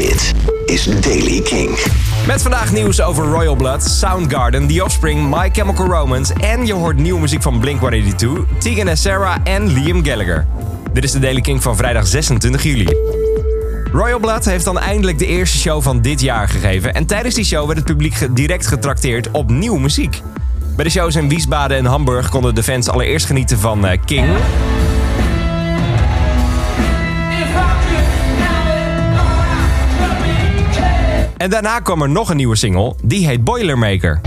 Dit is Daily King. Met vandaag nieuws over Royal Blood, Soundgarden, The Offspring, My Chemical Romance en je hoort nieuwe muziek van Blink-182, Tegan Sarah en Liam Gallagher. Dit is de Daily King van vrijdag 26 juli. Royal Blood heeft dan eindelijk de eerste show van dit jaar gegeven en tijdens die show werd het publiek direct getrakteerd op nieuwe muziek. Bij de shows in Wiesbaden en Hamburg konden de fans allereerst genieten van eh, King. En daarna kwam er nog een nieuwe single, die heet Boilermaker.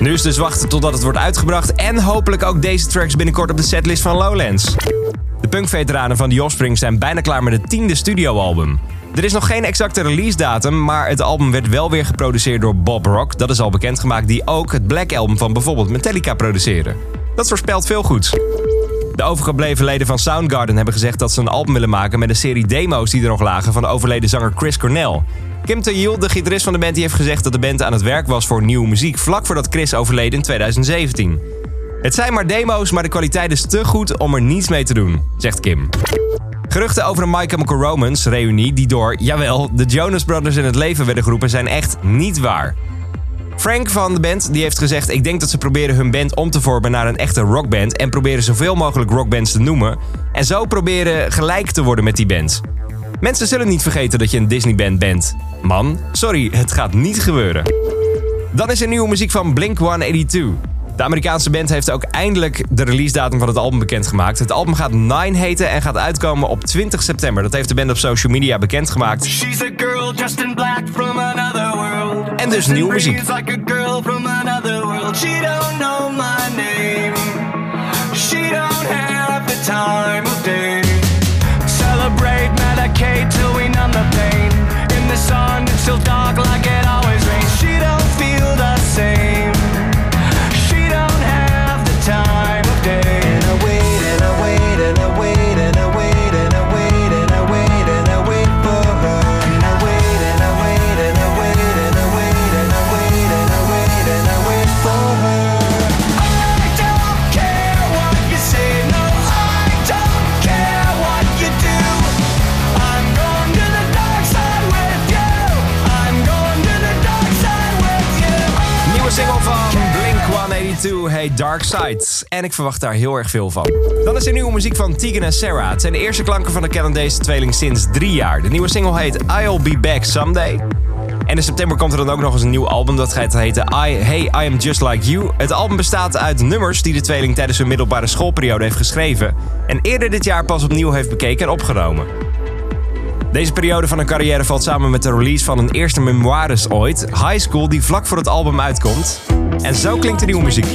Nu is dus wachten totdat het wordt uitgebracht en hopelijk ook deze tracks binnenkort op de setlist van Lowlands. De punkveteranen van The Offspring zijn bijna klaar met het tiende studioalbum. Er is nog geen exacte release datum, maar het album werd wel weer geproduceerd door Bob Rock. Dat is al bekendgemaakt, die ook het Black Album van bijvoorbeeld Metallica produceren. Dat voorspelt veel goeds. De overgebleven leden van Soundgarden hebben gezegd dat ze een album willen maken met een serie demo's die er nog lagen van de overleden zanger Chris Cornell. Kim Tahiel, de gitarist van de band, die heeft gezegd dat de band aan het werk was voor nieuwe muziek vlak voordat Chris overleed in 2017. Het zijn maar demo's, maar de kwaliteit is te goed om er niets mee te doen, zegt Kim. Geruchten over een My Chemical Romance reunie die door, jawel, de Jonas Brothers in het leven werden geroepen zijn echt niet waar. Frank van de band die heeft gezegd: Ik denk dat ze proberen hun band om te vormen naar een echte rockband. En proberen zoveel mogelijk rockbands te noemen. En zo proberen gelijk te worden met die band. Mensen zullen niet vergeten dat je een Disney-band bent. Man, sorry, het gaat niet gebeuren. Dan is er nieuwe muziek van Blink 182. De Amerikaanse band heeft ook eindelijk de release datum van het album bekendgemaakt. Het album gaat Nine heten en gaat uitkomen op 20 september. Dat heeft de band op social media bekendgemaakt. She's a girl in black from another world. En dus nieuwe muziek. Like a girl from another world. She don't know my name. She don't have the time of day. Celebrate, Blink-182 heet Dark Side. En ik verwacht daar heel erg veel van. Dan is er nieuwe muziek van Tegan en Sarah. Het zijn de eerste klanken van de Canadese tweeling sinds drie jaar. De nieuwe single heet I'll Be Back Someday. En in september komt er dan ook nog eens een nieuw album. Dat gaat heten I, Hey, I Am Just Like You. Het album bestaat uit nummers die de tweeling tijdens hun middelbare schoolperiode heeft geschreven. En eerder dit jaar pas opnieuw heeft bekeken en opgenomen. Deze periode van hun carrière valt samen met de release van hun eerste memoires ooit, High School, die vlak voor het album uitkomt. En zo klinkt de nieuwe muziek.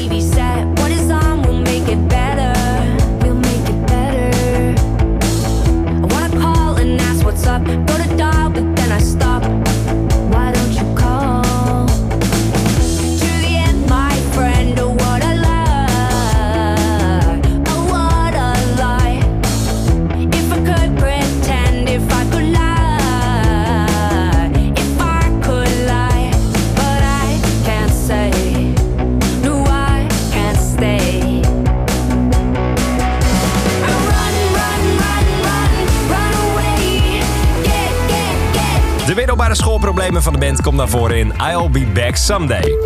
De middelbare schoolproblemen van de band komt naar voren in I'll Be Back Someday.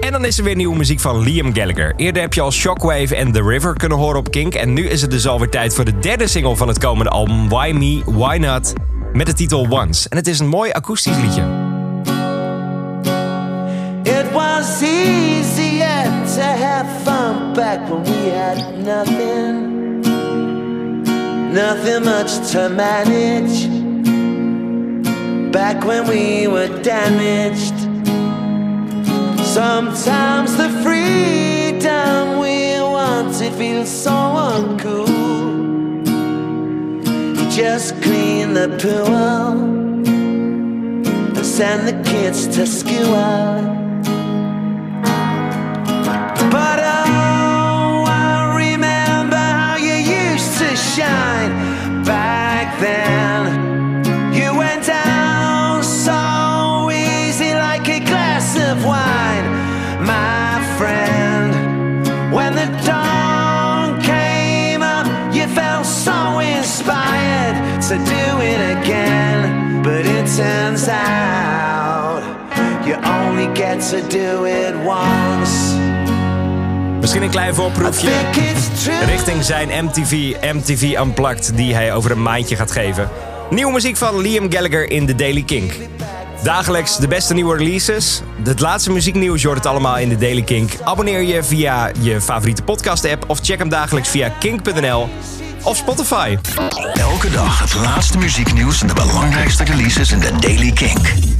En dan is er weer nieuwe muziek van Liam Gallagher. Eerder heb je al Shockwave en The River kunnen horen op Kink. En nu is het dus alweer tijd voor de derde single van het komende album Why Me, Why Not? Met de titel Once. En het is een mooi akoestisch liedje. It was easier to have fun back when we had nothing. Nothing much to manage. Back when we were damaged. Sometimes the freedom we wanted feels so uncool. You just clean the pool and send the kids to school. But oh, I remember how you used to shine back then. Only get to do it once. Misschien een klein voorproefje richting zijn MTV, MTV Unplugged die hij over een maandje gaat geven. Nieuwe muziek van Liam Gallagher in The Daily Kink. Dagelijks de beste nieuwe releases. Het laatste muzieknieuws, je hoort het allemaal in The Daily Kink. Abonneer je via je favoriete podcast app of check hem dagelijks via kink.nl of Spotify. Elke dag het laatste muzieknieuws en de belangrijkste releases in de Daily Kink.